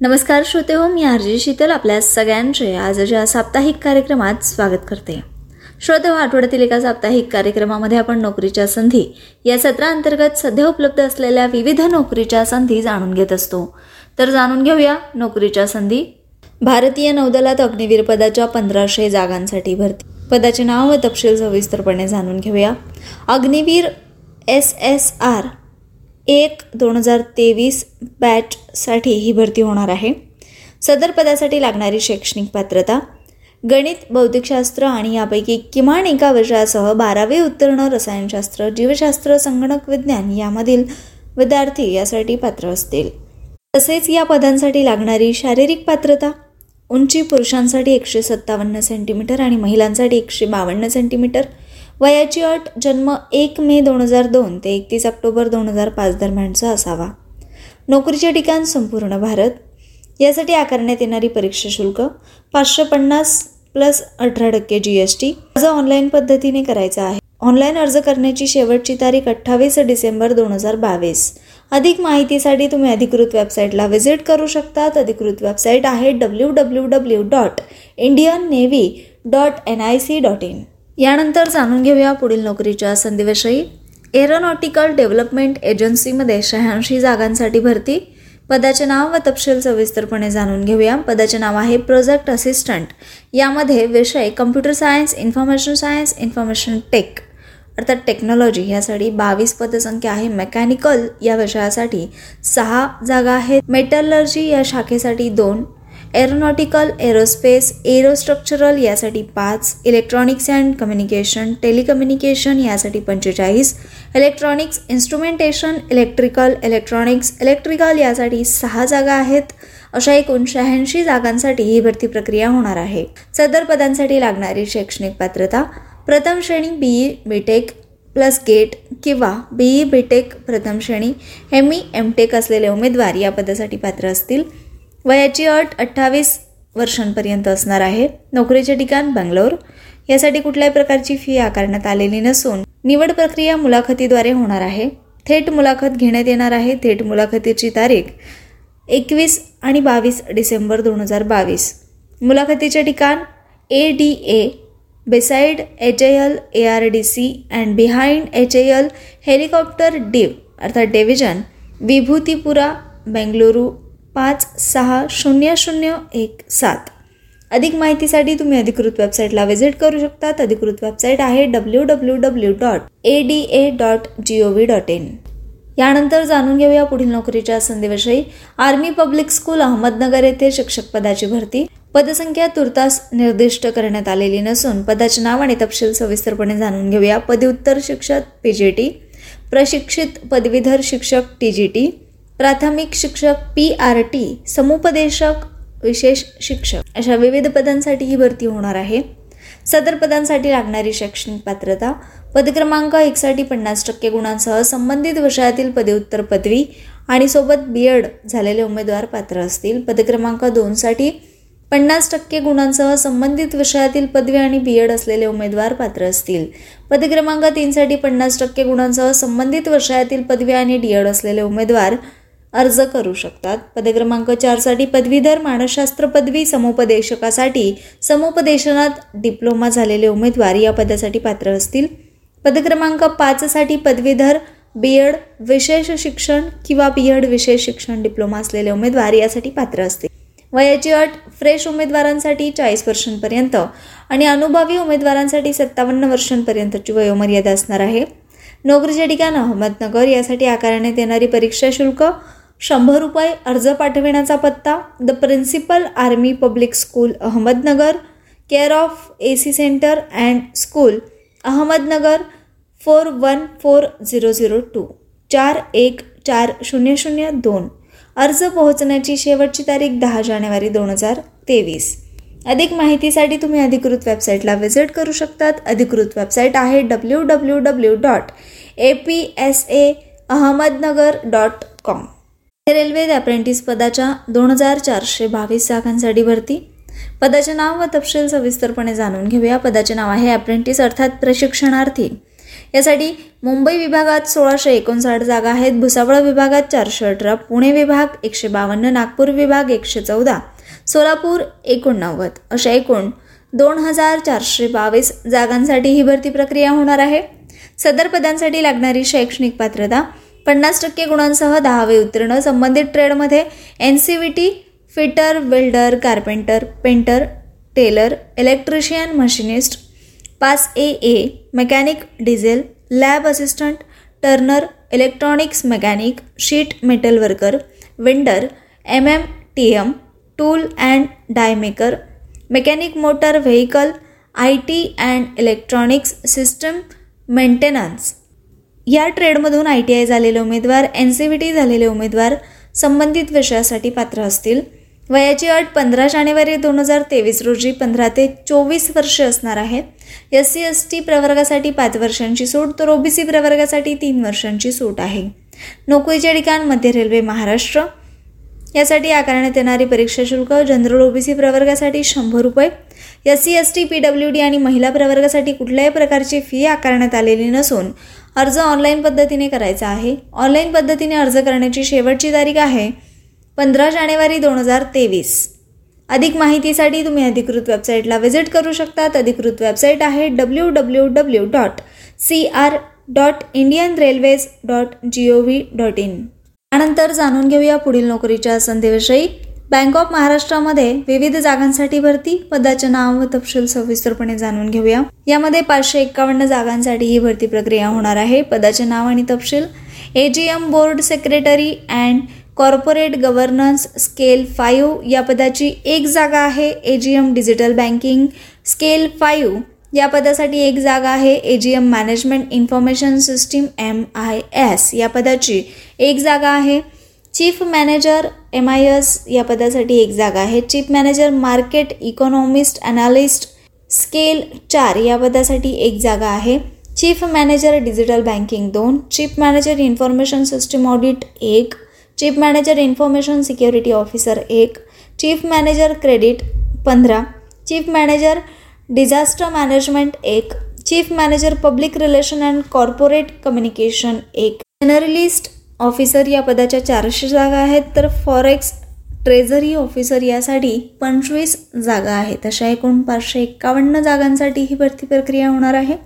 नमस्कार श्रोते हो मी आरजी शीतल आपल्या सगळ्यांचे आजच्या साप्ताहिक कार्यक्रमात स्वागत करते. श्रोते हो आठवड्यातील एका साप्ताहिक कार्यक्रमामध्ये आपण नोकरीच्या संधी या सत्राअंतर्गत सध्या उपलब्ध असलेल्या विविध नोकरीच्या संधी जाणून घेत असतो. तर जाणून घेऊया नोकरीच्या संधी. भारतीय नौदलात अग्निवीर पदाच्या पंधराशे जागांसाठी भरती. पदाचे नाव व तपशील सविस्तरपणे जाणून घेऊया. अग्निवीर एस एस आर एक दोन हजार तेवीस बॅचसाठी ही भरती होणार आहे. सदर पदासाठी लागणारी शैक्षणिक पात्रता गणित भौतिकशास्त्र आणि यापैकी किमान एका वर्षासह बारावी उत्तीर्ण रसायनशास्त्र जीवशास्त्र संगणक विज्ञान यामधील विद्यार्थी यासाठी पात्र असतील. तसेच या पदांसाठी लागणारी शारीरिक पात्रता उंची पुरुषांसाठी एकशे सत्तावन्न सेंटीमीटर आणि महिलांसाठी एकशे बावन्न सेंटीमीटर वयाची अट जन्म एक मे दोन हजार दोन ते एकतीस ऑक्टोबर दोन हजार पाच दरम्यानचा असावा. नोकरीचे ठिकाण संपूर्ण भारत. यासाठी आकारण्यात येणारी परीक्षा शुल्क पाचशे पन्नास प्लस अठरा टक्के जी एस टी अर्ज ऑनलाईन पद्धतीने करायचा आहे. ऑनलाईन अर्ज करण्याची शेवटची तारीख अठ्ठावीस डिसेंबर दोन हजार बावीस. अधिक माहितीसाठी तुम्ही अधिकृत वेबसाईटला व्हिजिट करू शकतात. अधिकृत वेबसाईट आहे W W W dot Indian navy dot N I C dot in यानंतर जाणून घेऊया पुढील नोकरीच्या संधीविषयी. एरोनॉटिकल डेव्हलपमेंट एजन्सीमध्ये शहाऐंशी जागांसाठी भरती. पदाचे नाव व तपशील सविस्तरपणे जाणून घेऊया. पदाचे नाव आहे प्रोजेक्ट असिस्टंट यामध्ये विषय computer science information science information tech अर्थात टेक्नॉलॉजी यासाठी बावीस पदसंख्या आहे. मेकॅनिकल या विषयासाठी सहा जागा आहेत. मेटलर्जी या शाखेसाठी दोन. एरोनॉटिकल एरोस्पेस एरोस्ट्रक्चरल यासाठी पाच इलेक्ट्रॉनिक्स अँड कम्युनिकेशन टेलिकम्युनिकेशन यासाठी पंचेचाळीस electronics instrumentation electrical electronics electrical यासाठी सहा जागा आहेत. अशा एकूण शहाऐंशी जागांसाठी ही भरती प्रक्रिया होणार आहे. सदर पदांसाठी लागणारी शैक्षणिक पात्रता प्रथम श्रेणी B E B Tech plus GATE किंवा बीई बीटेक प्रथम श्रेणी एम ई एम टेक असलेले उमेदवार या पदासाठी पात्र असतील. वयाची अट अठ्ठावीस वर्षांपर्यंत असणार आहे. नोकरीचे ठिकाण बंगलोर. यासाठी कुठल्याही प्रकारची फी आकारण्यात आलेली नसून निवड प्रक्रिया मुलाखतीद्वारे होणार आहे. थेट मुलाखत घेण्यात येणार आहे. थेट मुलाखतीची तारीख एकवीस आणि बावीस डिसेंबर दोन हजार बावीस. मुलाखतीचे ठिकाण A D A beside H A L A R D C and behind H A L helicopter div अर्थात डेव्हिजन विभूतीपुरा बेंगलुरू पाच सहा शून्य शून्य एक सात. अधिक माहितीसाठी तुम्ही अधिकृत वेबसाईटला व्हिजिट करू शकतात. अधिकृत वेबसाईट आहे W W W dot A D A dot G O V dot in यानंतर जाणून घेऊया पुढील नोकरीच्या संधीविषयी. आर्मी पब्लिक स्कूल अहमदनगर येथे शिक्षक पदाची भरती. पदसंख्या तुर्तास निर्दिष्ट करण्यात आलेली नसून पदाचे नाव आणि तपशील सविस्तरपणे जाणून घेऊया. पदव्युत्तर शिक्षक पीजीटी प्रशिक्षित पदवीधर शिक्षक टी जी टी प्राथमिक शिक्षक पी आर टी समुपदेशक विशेष शिक्षक. अशा विविध पदांसाठी ही भरती होणार आहे. सदर पदांसाठी लागणारी शैक्षणिक पात्रता पदक्रमांक एकसाठी पन्नास टक्के गुणांसह संबंधित विषयातील पदव्युत्तर पदवी आणि सोबत बी एड झालेले उमेदवार पात्र असतील. पदक्रमांक दोनसाठी पन्नास टक्के गुणांसह संबंधित विषयातील पदवी आणि बी एड असलेले उमेदवार पात्र असतील. पदक्रमांक तीनसाठी पन्नास टक्के गुणांसह संबंधित विषयातील पदवी आणि डी एड असलेले उमेदवार अर्ज करू शकतात. पदक्रमांक चारसाठी पदवीधर मानसशास्त्र पदवी समुपदेशकासाठी समुपदेशनात डिप्लोमा झालेले उमेदवार या पदासाठी पात्र असतील. पदक्रमांक पाचसाठी पदवीधर बी एड विशेष शिक्षण किंवा बी एड विशेष शिक्षण डिप्लोमा असलेले उमेदवार यासाठी पात्र असतील. वयाची अट फ्रेश उमेदवारांसाठी चाळीस वर्षांपर्यंत आणि अनुभवी उमेदवारांसाठी सत्तावन्न वर्षांपर्यंतची वयोमर्यादा असणार आहे. नोकरीच्या ठिकाण अहमदनगर यासाठी आकारण्यात येणारी परीक्षा शुल्क शंभर रुपये अर्ज पाठविण्याचा पत्ता the principal army public school Ahmednagar care of A C centre and school Ahmednagar four one four zero zero two चार एक चार शून्य शून्य दोन. अर्ज पोहोचण्याची शेवटची तारीख दहा जानेवारी दोन हजार तेवीस. अधिक माहितीसाठी तुम्ही अधिकृत वेबसाईटला व्हिजिट करू शकतात. अधिकृत वेबसाईट आहे W W W dot A P S A Ahmednagar dot com railway apprentice पदाच्या दोन हजार चारशे बावीस जागांसाठी भरती पदाचे नाव व तपशील सविस्तरपणे जाणून घेऊया. पदाचे नाव आहे अप्रेंटिस अर्थात प्रशिक्षणार्थी. यासाठी मुंबई विभागात सोळाशे एकोणसाठ जागा आहेत. भुसावळ विभागात चारशे अठरा पुणे विभाग एकशे बावन्न नागपूर विभाग एकशे चौदा सोलापूर एकोणनव्वद. अशा एकूण दोन हजार चारशे बावीस जागांसाठी ही भरती प्रक्रिया होणार आहे. सदर पदांसाठी लागणारी शैक्षणिक पात्रता पन्नास टक्के गुणांसह दहावे उत्तीर्ण. संबंधित ट्रेडमध्ये N C V T fitter welder carpenter painter tailor electrician machinist pass A A mechanic diesel lab assistant turner electronics mechanic sheet metal worker vendor M M T M tool and die maker mechanic motor vehicle I T and electronics system maintenance. या ट्रेडमधून I T I झालेले उमेदवार N C V T झालेले उमेदवार संबंधित विषयासाठी पात्र असतील. वयाची अट पंधरा जानेवारी दोन हजार तेवीस रोजी पंधरा ते चोवीस वर्ष असणार आहे. एस सी एस टी प्रवर्गासाठी पाच वर्षांची सूट तर ओबीसी प्रवर्गासाठी तीन वर्षांची सूट आहे. नोकरीचे ठिकाण मध्य रेल्वे महाराष्ट्र. यासाठी आकारण्यात येणारी परीक्षा शुल्क जनरल ओबीसी प्रवर्गासाठी शंभर रुपये S C S T P W D आणि महिला प्रवर्गासाठी कुठल्याही प्रकारची फी आकारण्यात आलेली नसून अर्ज ऑनलाईन पद्धतीने करायचा आहे. ऑनलाईन पद्धतीने अर्ज करण्याची शेवटची तारीख आहे पंधरा जानेवारी दोन हजार तेवीस. अधिक माहितीसाठी तुम्ही अधिकृत वेबसाईटला व्हिजिट करू शकतात. अधिकृत वेबसाईट आहे W W W dot C R dot Indian railways dot G O V dot in त्यानंतर जाणून घेऊया पुढील नोकरीच्या संधीविषयी. बँक ऑफ महाराष्ट्रामध्ये विविध जागांसाठी भरती पदाचे नाव व तपशील सविस्तरपणे जाणून घेऊया. यामध्ये पाचशे एक्कावन्न जागांसाठी ही भरती प्रक्रिया होणार आहे. पदाचे नाव आणि तपशील AGM board secretary and corporate governance scale five या पदाची एक जागा आहे. A G M digital banking scale five या पदासाठी एक जागा आहे. A G M management information system M I S या पदाची एक जागा आहे. Chief manager M I S या पदासाठी एक जागा आहे. Chief manager market economist analyst scale चार या पदासाठी एक जागा आहे. चीफ मॅनेजर डिजिटल बँकिंग दोन. Chief manager information system audit एक. Chief manager information security officer एक. चीफ मॅनेजर क्रेडिट पंधरा. चीफ मॅनेजर डिझास्टर मॅनेजमेंट एक. Chief manager public relation and corporate communication एक. जनरलिस्ट ऑफिसर या पदाच्या चारशे जागा आहेत तर फॉरेक्स ट्रेझरी ऑफिसर यासाठी पंचवीस जागा आहेत. अशा एकूण पाचशे एक्कावन्न जागांसाठी ही भरती प्रक्रिया होणार आहे.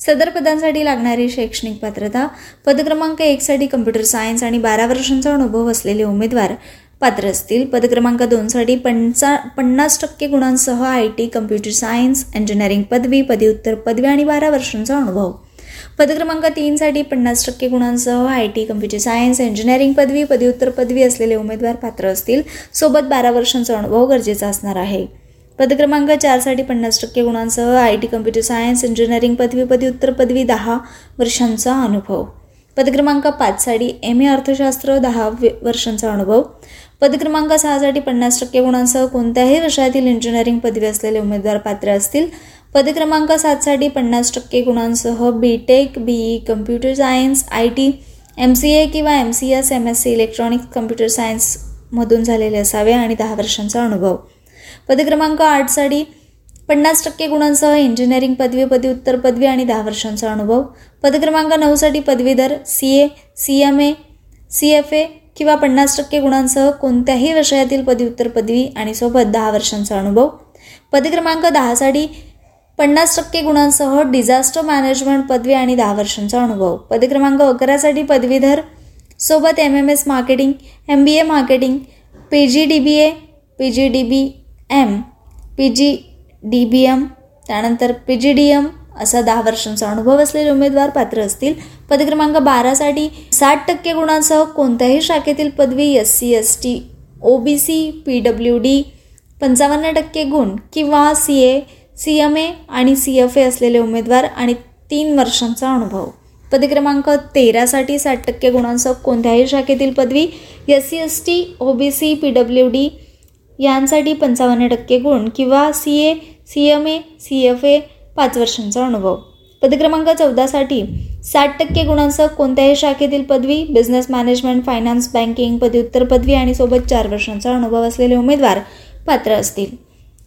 सदर पदांसाठी लागणारी शैक्षणिक पात्रता पदक्रमांक एकसाठी कम्प्युटर सायन्स आणि बारा वर्षांचा अनुभव असलेले उमेदवार पात्र असतील. पदक्रमांक दोनसाठी पंचा पन्नास टक्के गुणांसह I T computer science engineering पदवी पदव्युत्तर पदवी आणि बारा वर्षांचा अनुभव. पदक्रमांक तीनसाठी पन्नास टक्के गुणांसह I T computer science engineering पदवी पदव्युत्तर पदवी असलेले उमेदवार पात्र असतील. सोबत बारा वर्षांचा अनुभव गरजेचा असणार आहे. पदक्रमांक चारसाठी पन्नास टक्के गुणांसह I T computer science engineering पदवी पदव्युत्तर पदवी दहा वर्षांचा अनुभव. पदक्रमांक पाचसाठी एम ए अर्थशास्त्र दहा वर्षांचा अनुभव. पदक्रमांक सहासाठी पन्नास टक्के गुणांसह कोणत्याही विषयातील इंजिनिअरिंग पदवी असलेले उमेदवार पात्र असतील. पदे क्रमांक सातसाठी पन्नास टक्के गुणांसह B tech B E computer science I T M C A किंवा M C S M S C electronics computer सायन्समधून झालेले असावे आणि दहा वर्षांचा अनुभव. पदे क्रमांक आठसाठी पन्नास टक्के गुणांसह इंजिनिअरिंग पदवी पदव्युत्तर पदवी आणि दहा वर्षांचा अनुभव. पदक्रमांक नऊसाठी पदवीधर C A C M A C F A किंवा पन्नास टक्के गुणांसह कोणत्याही विषयातील पदव्युत्तर पदवी आणि सोबत दहा वर्षांचा अनुभव. पदक्रमांक दहासाठी पन्नास टक्के गुणांसह डिझास्टर मॅनेजमेंट पदवी आणि दहा वर्षांचा अनुभव. पदक्रमांक अकरासाठी पदवीधर सोबत M M S marketing M B A marketing P G D B A P G D B M P G D B M त्यानंतर पी जी डी एम असा दहा वर्षांचा अनुभव असलेले उमेदवार पात्र असतील. पदक्रमांक बारासाठी साठ टक्के गुणांसह कोणत्याही शाखेतील पदवी S C S T O B C P W D पंचावन्न टक्के गुण किंवा C A C M A आणि सी एफ ए असलेले उमेदवार आणि तीन वर्षांचा अनुभव. पदक्रमांक तेरासाठी साठ टक्के गुणांसह कोणत्याही शाखेतील पदवी S C S T O B C P W D यांसाठी पंचावन्न टक्के गुण किंवा C A C M A C F A पाच वर्षांचा अनुभव. पदक्रमांक चौदासाठी साठ टक्के गुणांसह कोणत्याही शाखेतील पदवी बिझनेस मॅनेजमेंट फायनान्स बँकिंग पदव्युत्तर पदवी आणि सोबत चार वर्षांचा अनुभव असलेले उमेदवार पात्र असतील.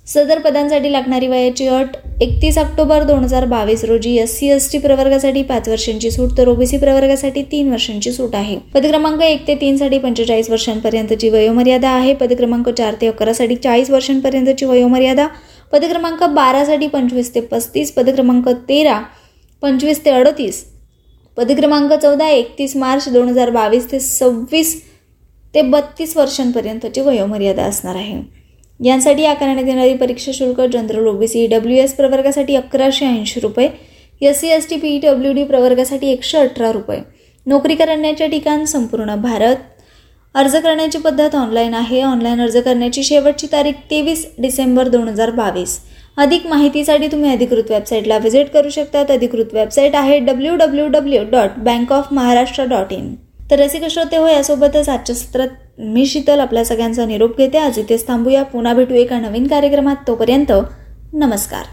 सदर पदांसाठी लागणारी वयाची अट एकतीस ऑक्टोबर दोन हजार बावीस रोजी एस सी एस टी प्रवर्गासाठी पाच वर्षांची सूट तर ओबीसी प्रवर्गासाठी तीन वर्षांची सूट आहे. पदक्रमांक एक ते तीन साठी पंचेचाळीस वर्षांपर्यंतची वयोमर्यादा आहे. पदक्रमांक चार ते अकरा साठी चाळीस वर्षांपर्यंतची वयोमर्यादा. पद क्रमांक बारासाठी पंचवीस ते पस्तीस. पद क्रमांक तेरा पंचवीस ते अडतीस. पद क्रमांक चौदा एकतीस मार्च दोन हजार बावीस ते सव्वीस ते बत्तीस वर्षांपर्यंतची वयोमर्यादा असणार आहे. यांसाठी आकारण्यात येणारी परीक्षा शुल्क जनरल ओबीसी डब्ल्यू एस प्रवर्गासाठी अकराशे ऐंशी रुपये S C S T P W D प्रवर्गासाठी एकशे अठरा रुपये. नोकरी करण्याचे ठिकाण संपूर्ण भारत. अर्ज करण्याची पद्धत ऑनलाईन आहे. ऑनलाईन अर्ज करण्याची शेवटची तारीख तेवीस डिसेंबर दोन हजार बावीस. अधिक माहितीसाठी तुम्ही अधिकृत वेबसाईटला व्हिजिट करू शकतात. अधिकृत वेबसाईट आहे W W W dot bank of Maharashtra dot in तर रसिक श्रोते हो यासोबतच आजच्या सत्रात मी शीतल आपल्या सगळ्यांचा निरोप घेते. आज इथेच थांबूया. पुन्हा भेटू एका नवीन कार्यक्रमात. तोपर्यंत नमस्कार.